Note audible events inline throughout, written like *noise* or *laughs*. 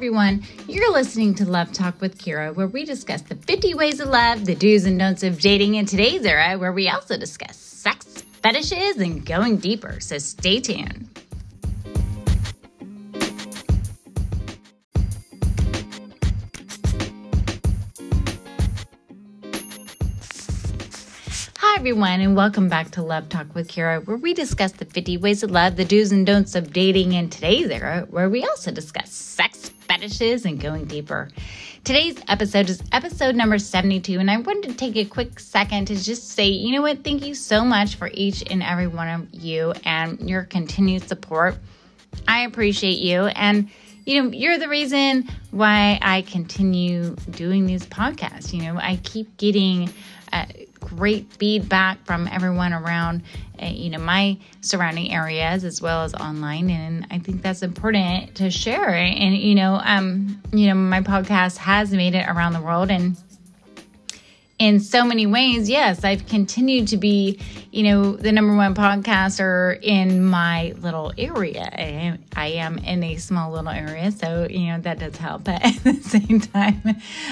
everyone. You're listening to Love Talk with Kira, where we discuss the 50 ways of love, the do's and don'ts of dating in today's era, where we also discuss sex, fetishes, and going deeper. So stay tuned. Hi, everyone, and welcome back to Love Talk with Kira, where we discuss the 50 ways of love, the do's and don'ts of dating in today's era, where we also discuss sex, and going deeper. Today's episode is episode number 72, and I wanted to take a quick second to just say, you know what, thank you so much for each and every one of you and your continued support. I appreciate you. And you know, you're the reason why I continue doing these podcasts. You know, I keep getting uh, great feedback from everyone around, uh, you know, my surrounding areas as well as online, and I think that's important to share. And you know, um, you know, my podcast has made it around the world, and in so many ways, yes, I've continued to be, you know, the number one podcaster in my little area. I am, I am in a small little area, so, you know, that does help. *laughs* But at the same time,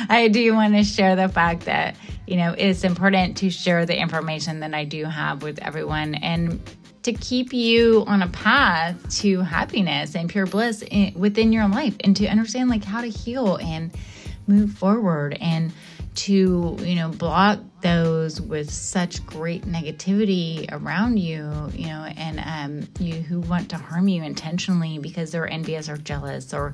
I do want to share the fact that, you know, it's important to share the information that I do have with everyone and to keep you on a path to happiness and pure bliss in, within your life and to understand like how to heal and move forward and to you know block those with such great negativity around you you know and um you who want to harm you intentionally because they're envious or jealous or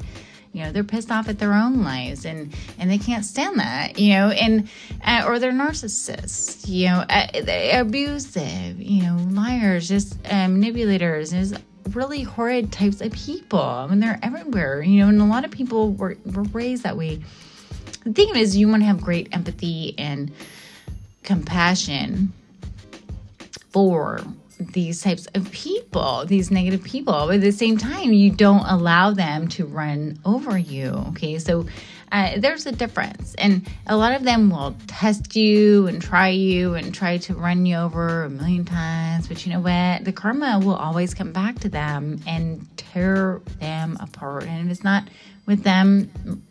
you know they're pissed off at their own lives and and they can't stand that you know and uh, or they're narcissists you know uh, abusive you know liars just uh, manipulators just really horrid types of people. I mean they're everywhere you know and a lot of people were, were raised that way the thing is, you want to have great empathy and compassion for these types of people, these negative people. But at the same time, you don't allow them to run over you. Okay, so uh, there's a difference. And a lot of them will test you and try you and try to run you over a million times. But you know what? The karma will always come back to them and tear them apart. And if it's not with them,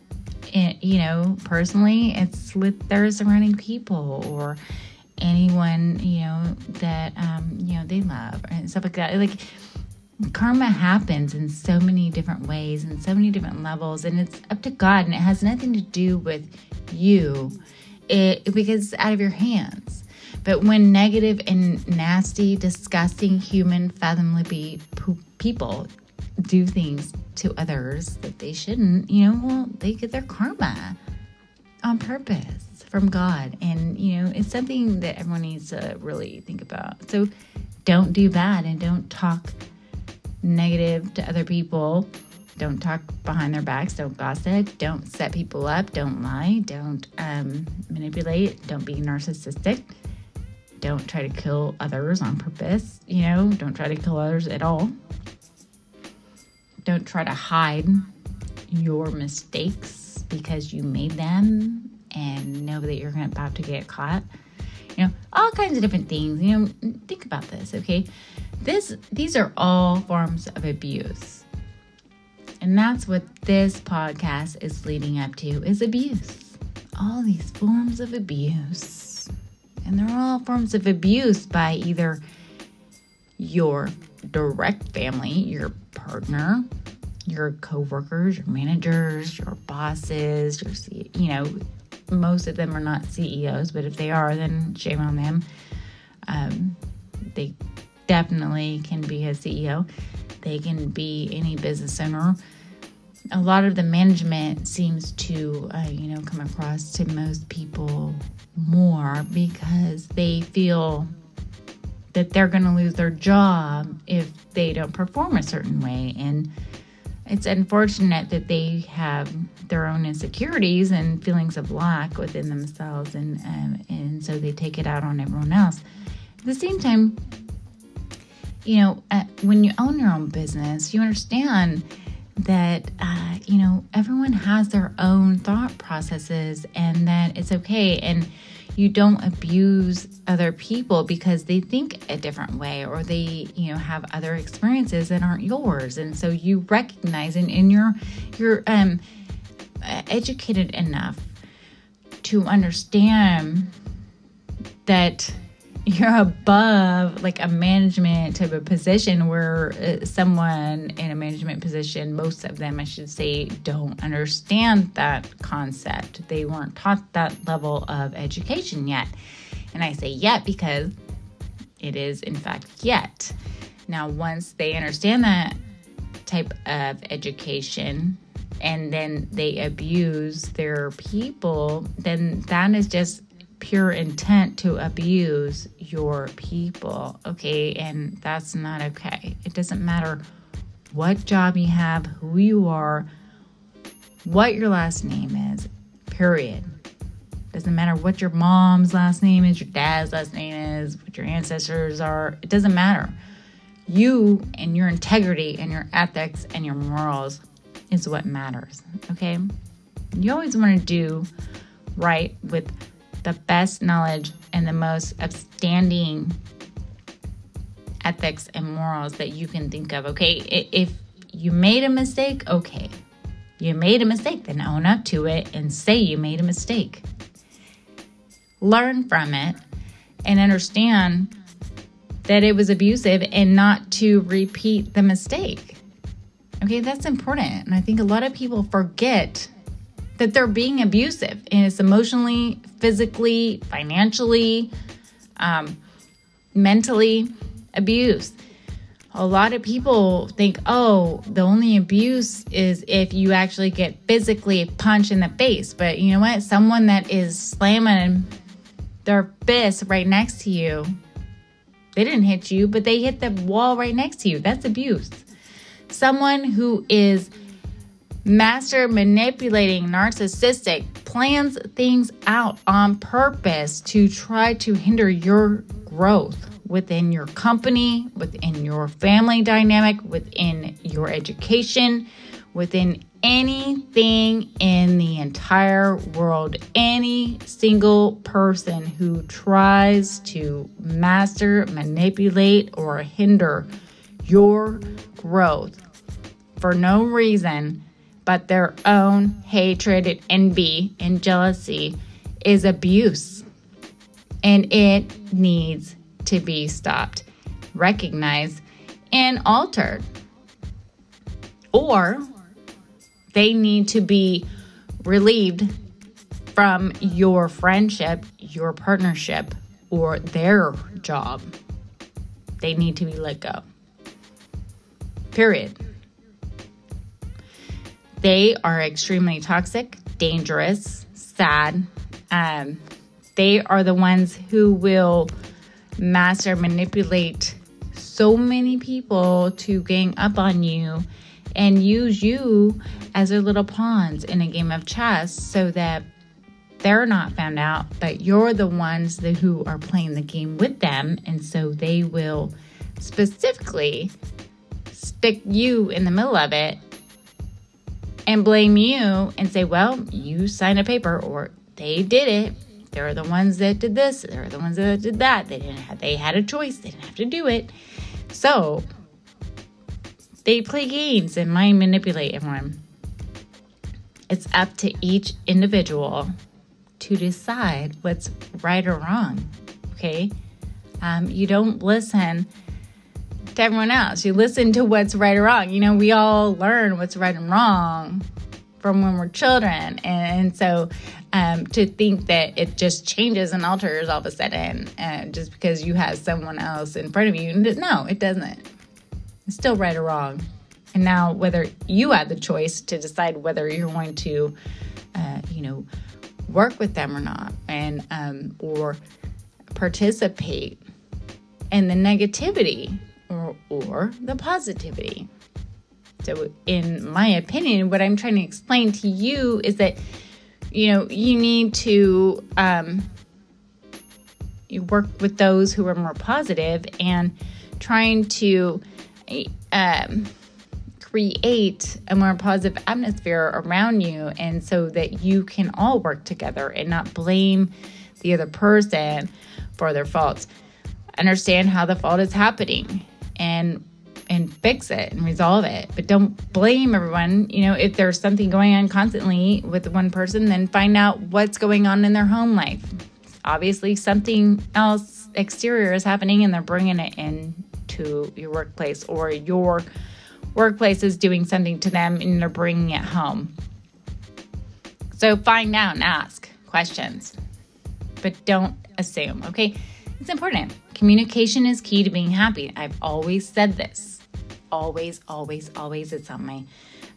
it, you know, personally, it's with their surrounding people or anyone, you know, that, um, you know, they love and stuff like that. Like, karma happens in so many different ways and so many different levels, and it's up to God, and it has nothing to do with you it, because it's out of your hands. But when negative and nasty, disgusting, human, fathomably people do things to others that they shouldn't, you know, well, they get their karma on purpose from God. And, you know, it's something that everyone needs to really think about. So don't do bad and don't talk negative to other people. Don't talk behind their backs. Don't gossip. Don't set people up. Don't lie. Don't um, manipulate. Don't be narcissistic. Don't try to kill others on purpose. You know, don't try to kill others at all. Don't try to hide your mistakes because you made them and know that you're about to get caught. You know, all kinds of different things. You know, think about this, okay? This these are all forms of abuse. And that's what this podcast is leading up to is abuse. All these forms of abuse. And they're all forms of abuse by either your direct family, your partner, your coworkers, your managers, your bosses, your you know, most of them are not CEOs, but if they are, then shame on them. Um, they definitely can be a CEO. They can be any business owner. A lot of the management seems to, uh, you know, come across to most people more because they feel that they're going to lose their job if they don't perform a certain way. And it's unfortunate that they have their own insecurities and feelings of lack within themselves, and um, and so they take it out on everyone else. At the same time, you know, uh, when you own your own business, you understand that uh, you know everyone has their own thought processes, and that it's okay. And you don't abuse other people because they think a different way or they you know have other experiences that aren't yours. And so you recognize and, and you're you're um educated enough to understand that *laughs* you're above like a management type of position where uh, someone in a management position most of them i should say don't understand that concept. They weren't taught that level of education yet. And i say yet because it is in fact yet. Now once they understand that type of education and then they abuse their people then that is just pure intent to abuse your people, okay? And that's not okay. It doesn't matter what job you have, who you are, what your last name is, period. Doesn't matter what your mom's last name is, your dad's last name is, what your ancestors are. It doesn't matter. You and your integrity and your ethics and your morals is what matters, okay? You always want to do right with the best knowledge and the most upstanding ethics and morals that you can think of. Okay, if you made a mistake, okay. You made a mistake, then own up to it and say you made a mistake. Learn from it and understand that it was abusive and not to repeat the mistake. Okay, that's important. And I think a lot of people forget that they're being abusive and it's emotionally, physically, financially, um, mentally abused. A lot of people think, oh, the only abuse is if you actually get physically punched in the face. But you know what? Someone that is slamming their fist right next to you, they didn't hit you, but they hit the wall right next to you. That's abuse. Someone who is master manipulating, narcissistic, plans things out on purpose to try to hinder your growth within your company, within your family dynamic, within your education, within anything in the entire world. Any single person who tries to master, manipulate, or hinder your growth for no reason but their own hatred and envy and jealousy is abuse. And it needs to be stopped, recognized, and altered. Or they need to be relieved from your friendship, your partnership, or their job. They need to be let go. Period. They are extremely toxic, dangerous, sad. Um, they are the ones who will master manipulate so many people to gang up on you and use you as their little pawns in a game of chess so that they're not found out, but you're the ones that, who are playing the game with them. And so they will specifically stick you in the middle of it and blame you and say, well, you signed a paper or they did it. They're the ones that did this. They're the ones that did that. They didn't have, they had a choice. They didn't have to do it. So they play games and mind manipulate everyone. It's up to each individual to decide what's right or wrong. Okay. Um, you don't listen to everyone else. You listen to what's right or wrong. You know, we all learn what's right and wrong from when we're children. And so um, to think that it just changes and alters all of a sudden uh, just because you have someone else in front of you, no, it doesn't. It's still right or wrong. And now, whether you have the choice to decide whether you're going to, uh, you know, work with them or not, and um, or participate in the negativity or, or the positivity. So, in my opinion, what I'm trying to explain to you is that, you know, you need to um, you work with those who are more positive and trying to um, create a more positive atmosphere around you, and so that you can all work together and not blame the other person for their faults. Understand how the fault is happening and and fix it and resolve it. But don't blame everyone. You know, if there's something going on constantly with one person, then find out what's going on in their home life. Obviously, something else exterior is happening and they're bringing it in to your workplace or your workplace is doing something to them and they're bringing it home. So find out and ask questions, but don't assume, okay? It's important. Communication is key to being happy. I've always said this. Always, always, always. It's on my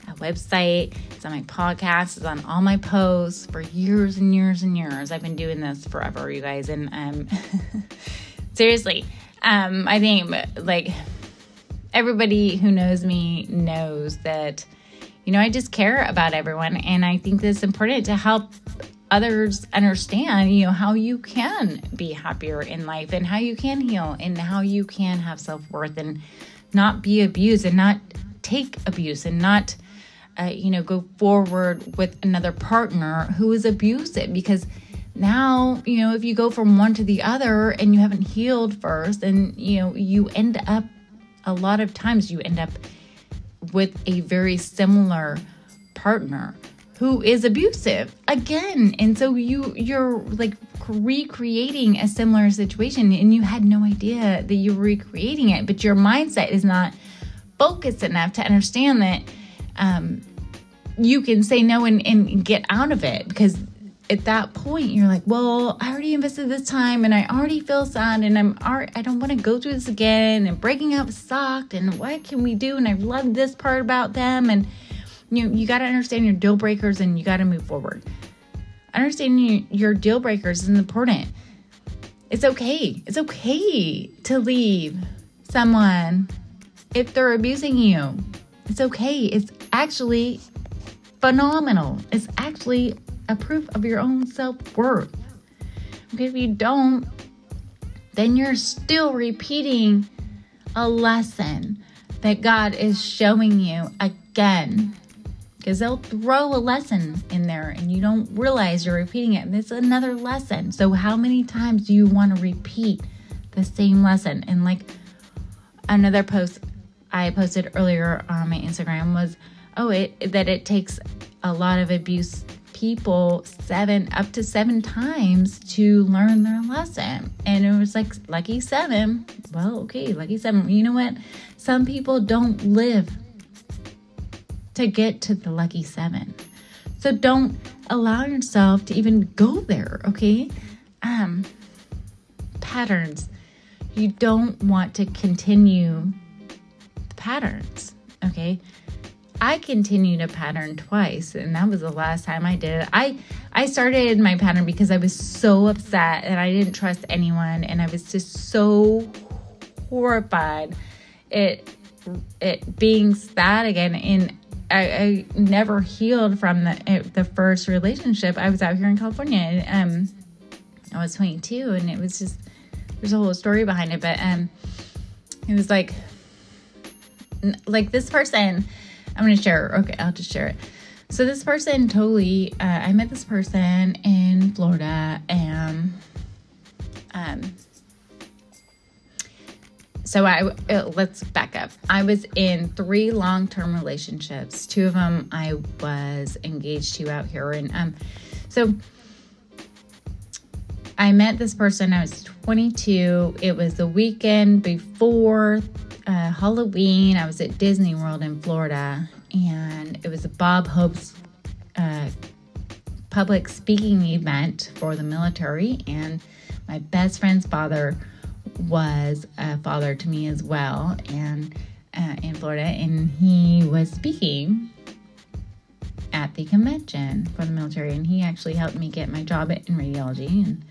uh, website, it's on my podcast, it's on all my posts for years and years and years. I've been doing this forever, you guys. And um, *laughs* seriously, um, I think like everybody who knows me knows that, you know, I just care about everyone. And I think it's important to help others understand, you know, how you can be happier in life and how you can heal and how you can have self worth and not be abused and not take abuse and not, uh, you know, go forward with another partner who is abusive. Because now, you know, if you go from one to the other and you haven't healed first, and, you know, you end up, a lot of times, you end up with a very similar partner who is abusive. Again and so you you're like recreating a similar situation and you had no idea that you were recreating it but your mindset is not focused enough to understand that um, you can say no and, and get out of it because at that point you're like well i already invested this time and i already feel sad and i'm i don't want to go through this again and breaking up sucked and what can we do and i love this part about them and you you got to understand your deal breakers and you got to move forward. Understanding your deal breakers is important. It's okay. It's okay to leave someone if they're abusing you. It's okay. It's actually phenomenal. It's actually a proof of your own self worth. If you don't, then you're still repeating a lesson that God is showing you again because they'll throw a lesson in there and you don't realize you're repeating it. And it's another lesson. So, how many times do you want to repeat the same lesson? And like another post I posted earlier on my Instagram was, oh, it that it takes a lot of abuse people seven up to seven times to learn their lesson. And it was like lucky seven. Well, okay, lucky seven. You know what? Some people don't live to get to the lucky seven. So don't allow yourself to even go there, okay? Um, patterns. You don't want to continue the patterns, okay? I continued a pattern twice, and that was the last time I did it. I I started my pattern because I was so upset and I didn't trust anyone, and I was just so horrified it it being sad again. And I, I never healed from the eh, the first relationship. I was out here in California. And, um, I was 22, and it was just there's a whole story behind it. But um, it was like like this person. I'm gonna share. Okay, I'll just share it. So this person totally. Uh, I met this person in Florida, and um, so I uh, let's back up. I was in three long-term relationships. Two of them I was engaged to out here, and um, so I met this person. I was 22. It was the weekend before uh, Halloween. I was at Disney World in Florida, and it was a Bob Hope's uh, public speaking event for the military, and my best friend's father was a father to me as well, and uh, in Florida, and he was speaking at the convention for the military, and he actually helped me get my job in radiology, and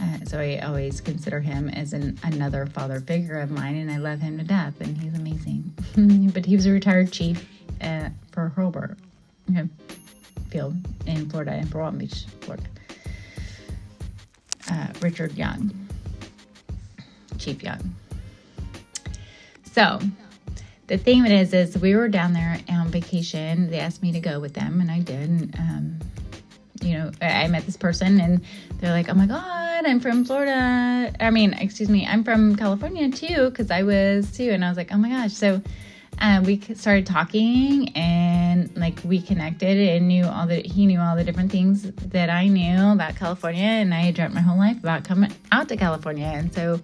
uh, so I always consider him as an another father figure of mine, and I love him to death, and he's amazing. *laughs* but he was a retired chief at, for Hurlburt okay, Field in Florida, in Fort Beach, Florida. Uh, Richard Young. Chief Young. So the thing is, is we were down there on vacation. They asked me to go with them, and I did. And, um, you know, I met this person and they're like, oh my God, I'm from Florida. I mean, excuse me, I'm from California too, because I was too. And I was like, oh my gosh. So um, we started talking and like we connected and knew all the, he knew all the different things that I knew about California. And I had dreamt my whole life about coming out to California. And so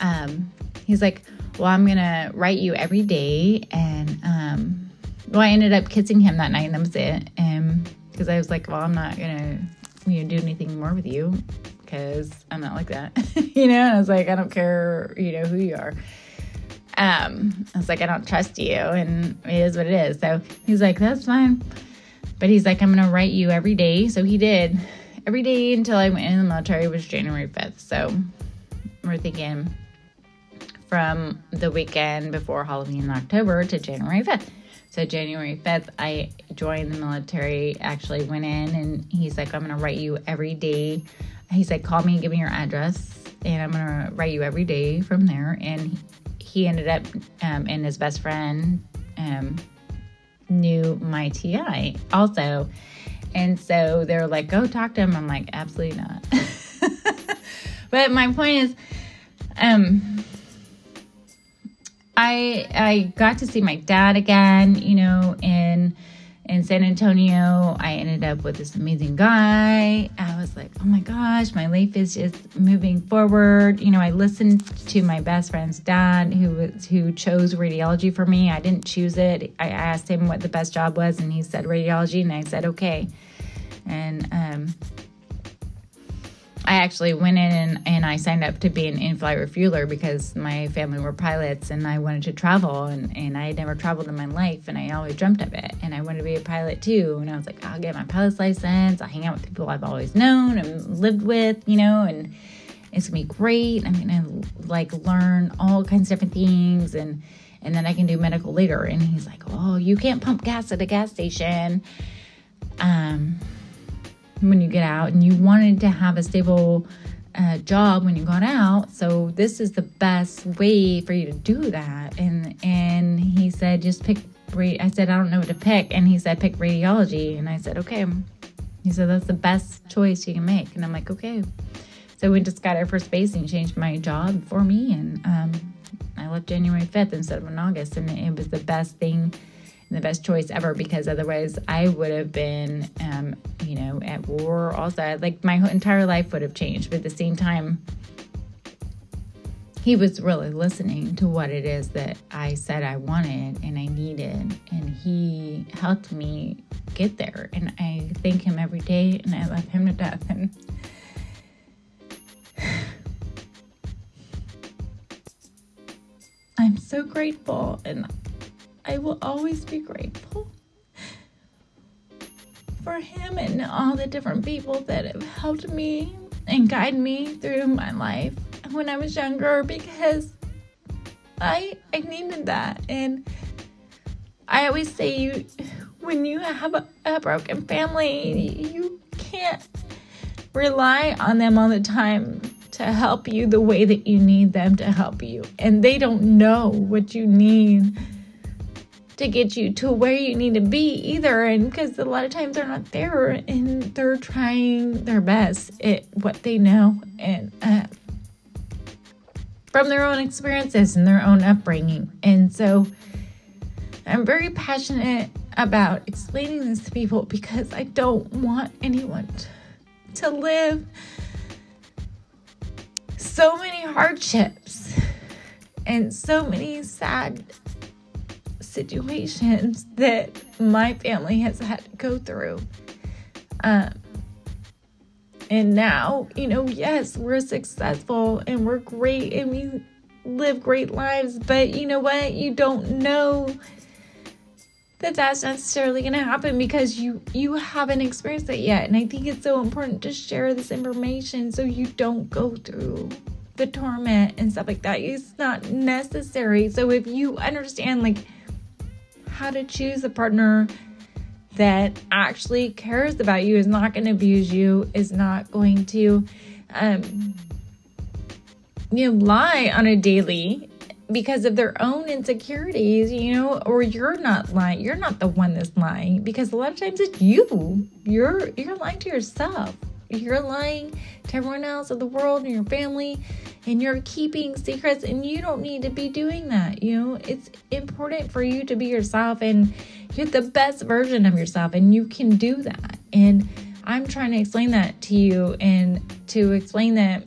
um, he's like, well, I'm to write you every day. And, um, well, I ended up kissing him that night and that was it. And because I was like, well, I'm not gonna you know do anything more with you because I'm not like that, *laughs* you know. And I was like, I don't care, you know, who you are. Um, I was like, I don't trust you, and it is what it is. So he's like, that's fine. But he's like, I'm gonna write you every day. So he did every day until I went in the military was January 5th. So we're thinking from the weekend before Halloween in October to January 5th. So January 5th, I joined the military, actually went in, and he's like, I'm going to write you every day. He's like, call me give me your address, and I'm going to write you every day from there. And he ended up, um, and his best friend um, knew my TI also. And so they're like, go talk to him. I'm like, absolutely not. *laughs* but my point is, um, I I got to see my dad again, you know, in in San Antonio. I ended up with this amazing guy. I was like, oh my gosh, my life is just moving forward. You know, I listened to my best friend's dad who was who chose radiology for me. I didn't choose it. I asked him what the best job was and he said radiology and I said okay. And um I actually went in and, and I signed up to be an in flight refueler because my family were pilots and I wanted to travel and, and I had never traveled in my life and I always dreamt of it. And I wanted to be a pilot too. And I was like, I'll get my pilot's license. I'll hang out with people I've always known and lived with, you know, and it's gonna be great. I'm gonna like learn all kinds of different things and and then I can do medical later. And he's like, Oh, you can't pump gas at a gas station. Um when you get out and you wanted to have a stable uh, job when you got out. So this is the best way for you to do that. And and he said just pick i said i don't know what to pick. And he said pick radiology. And i said okay. He said that's the best choice you can make. And i'm like okay. So we just got our first base and changed my job for me. And um, i left january 5th instead of in august. And it was the best thing the best choice ever because otherwise I would have been, um, you know, at war also. Like my entire life would have changed. But at the same time, he was really listening to what it is that I said I wanted and I needed. And he helped me get there. And I thank him every day and I love him to death. And *sighs* I'm so grateful. And I will always be grateful for him and all the different people that have helped me and guide me through my life when I was younger because I I needed that. And I always say you when you have a, a broken family you can't rely on them all the time to help you the way that you need them to help you. And they don't know what you need to get you to where you need to be either. And because a lot of times they're not there and they're trying their best at what they know and uh, from their own experiences and their own upbringing. And so I'm very passionate about explaining this to people because I don't want anyone to live so many hardships and so many sad situations *laughs* that my family has had to go through. Um, and now, you know, yes, we're successful and we're great and we live great lives, but you know what? You don't know that that's necessarily going to happen because you you haven't experienced it yet. And I think it's so important to share this information so you don't go through the torment and stuff like that. It's not necessary. So if you understand like how to choose a partner that actually cares about you, is not going to abuse you, is not going to, um, you know, lie on a daily because of their own insecurities, you know, or you're not lying. You're not the one that's lying because a lot of times it's you. You're you're lying to yourself. You're lying to everyone else in the world and your family and you're keeping secrets and you don't need to be doing that. You know, it's important for you to be yourself and you're the best version of yourself and you can do that. And I'm trying to explain that to you and to explain that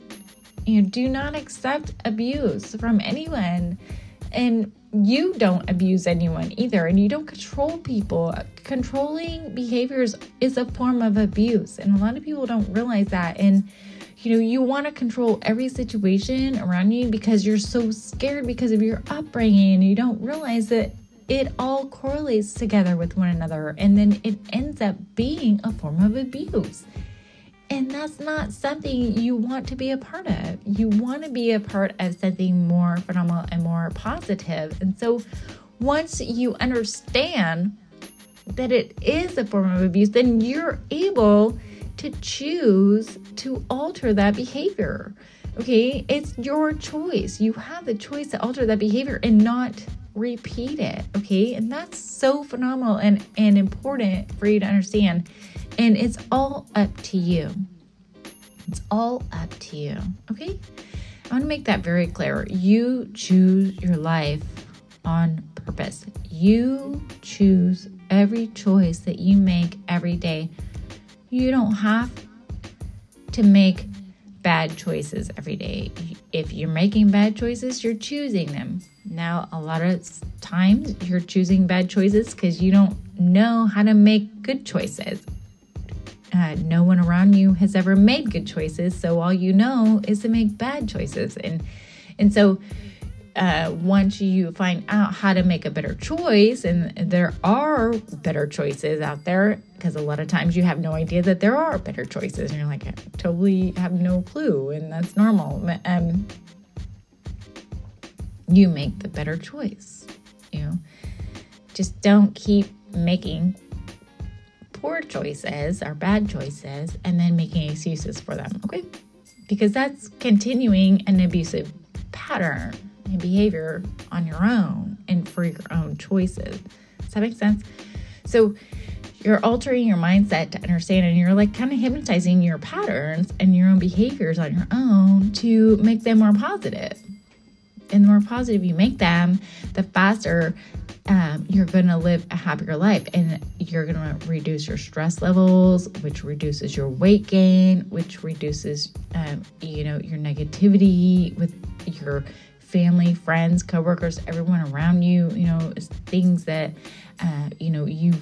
you know, do not accept abuse from anyone. And you don't abuse anyone either. And you don't control people. Controlling behaviors is a form of abuse. And a lot of people don't realize that. And, you know, you want to control every situation around you because you're so scared because of your upbringing. And you don't realize that it all correlates together with one another. And then it ends up being a form of abuse. And that's not something you want to be a part of. You want to be a part of something more phenomenal and more positive. And so once you understand that it is a form of abuse, then you're able to choose to alter that behavior. Okay, it's your choice. You have the choice to alter that behavior and not repeat it. Okay, and that's so phenomenal and, and important for you to understand. And it's all up to you. It's all up to you. Okay? I want to make that very clear. You choose your life on purpose. You choose every choice that you make every day. You don't have to make bad choices every day. If you're making bad choices, you're choosing them. Now, a lot of times you're choosing bad choices because you don't know how to make good choices uh, no one around you has ever made good choices, so all you know is to make bad choices. And and so uh, once you find out how to make a better choice, and there are better choices out there, because a lot of times you have no idea that there are better choices, and you're like, I totally have no clue, and that's normal. Um, you make the better choice. You know, just don't keep making poor choices or bad choices and then making excuses for them, okay? Because that's continuing an abusive pattern and behavior on your own and for your own choices. Does that make sense? So you're altering your mindset to understand and you're like kind of hypnotizing your patterns and your own behaviors on your own to make them more positive. And the more positive you make them, the faster um, you're going to live a happier life and you're going to reduce your stress levels which reduces your weight gain which reduces um, you know your negativity with your family friends coworkers everyone around you you know things that uh, you know you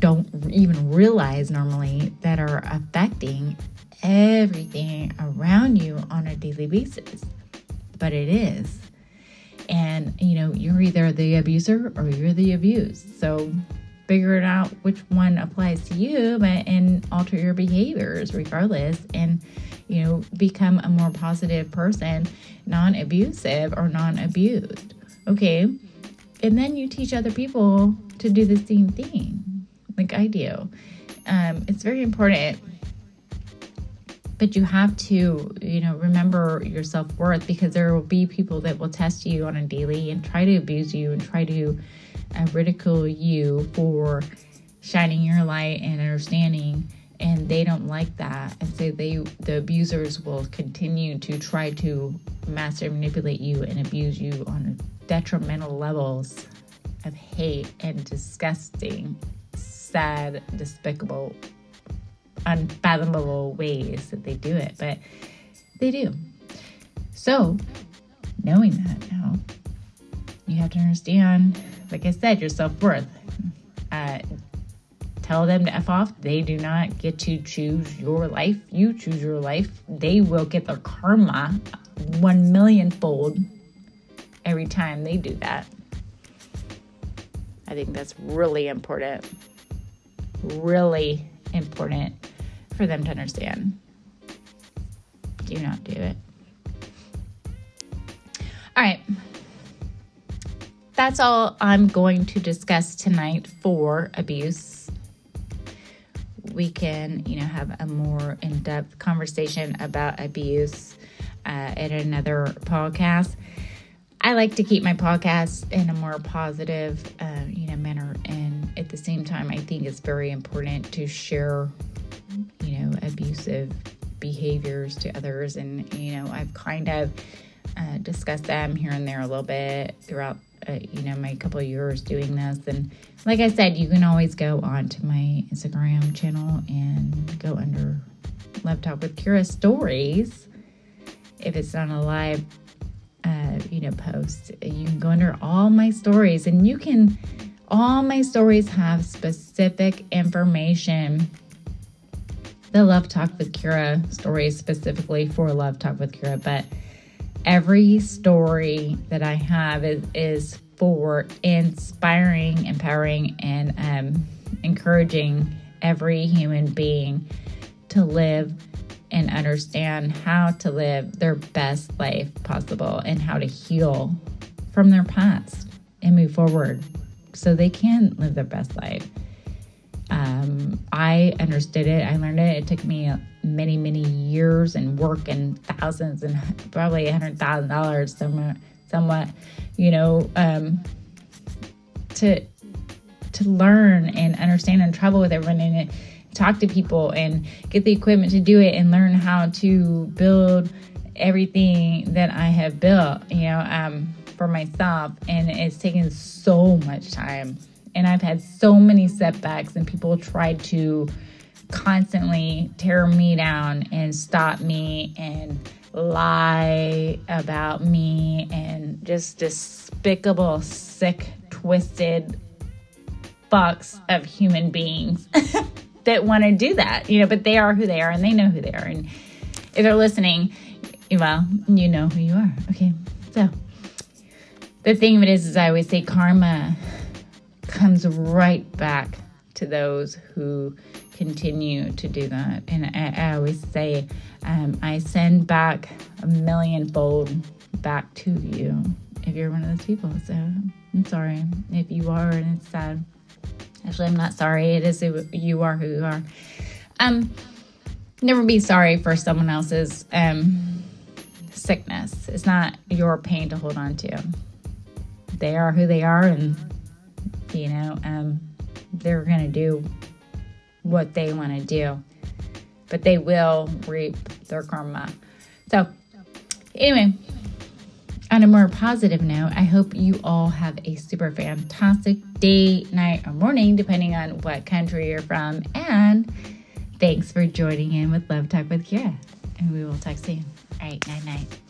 don't even realize normally that are affecting everything around you on a daily basis. But it is. And you know you're either the abuser or you're the abused. So figure it out which one applies to you but and alter your behaviors regardless. And you know become a more positive person non-abusive or non-abused okay? And then you teach other people to do the same thing like i do. Um, it's very important but you have to you know remember your self-worth because there will be people that will test you on a daily and try to abuse you and try to uh, ridicule you for shining your light and understanding and they don't like that and so they the abusers will continue to try to master manipulate you and abuse you on detrimental levels of hate and disgusting sad despicable unfathomable ways that they do it, but they do. So, knowing that now, you have to understand, like I said, your self worth. Uh, tell them to F off. They do not get to choose your life. You choose your life. They will get their karma one million fold every time they do that. I think that's really important. Really important for them to understand. Do not do it. All right. That's all I'm going to discuss tonight for abuse. We can, you know, have a more in-depth conversation about abuse uh, at another podcast. I like to keep my podcast in a more positive, uh, you know, manner, and at the same time, I think it's very important to share, you know, abusive behaviors to others, and you know, I've kind of uh, discussed them here and there a little bit throughout, uh, you know, my couple of years doing this, and like I said, you can always go onto my Instagram channel and go under Love Talk with Kira stories. If it's not a live uh, you know post you can go under all my stories. And you can all my stories have specific information. The love talk with kira stories specifically for love talk with kira but every story that i have is, is for inspiring empowering and um, encouraging every human being to live and understand how to live their best life possible and how to heal from their past and move forward so they can live their best life. Um, I understood it. I learned it. It took me many, many years and work and thousands and *laughs* probably a hundred thousand dollars, somewhat, somewhat, you know, um, to to learn and understand and travel with everyone. And it talk to people and get the equipment to do it and learn how to build everything that I have built, you know, um, for myself. And it's taken so much time. And I've had so many setbacks, and people tried to constantly tear me down and stop me and lie about me and just despicable, sick, twisted fucks of human beings. *laughs* that want to do that, you know, but they are who they are and they know who they are. And if they're listening, well, you know who you are. Okay. So the thing of it is, is I always say karma comes right back to those who continue to do that. And I, I always say, um, I send back a million fold back to you if you're one of those people. So I'm sorry if you are, and it's sad. Actually, I'm not sorry. It is who you are who you are. Um, never be sorry for someone else's um, sickness. It's not your pain to hold on to. They are who they are, and you know, um, they're gonna do what they want to do, but they will reap their karma. So, anyway, on a more positive note, I hope you all have a super fantastic day, night, or morning, depending on what country you're from. And thanks for joining in with Love Talk with Kira. And we will talk soon. All right, night night.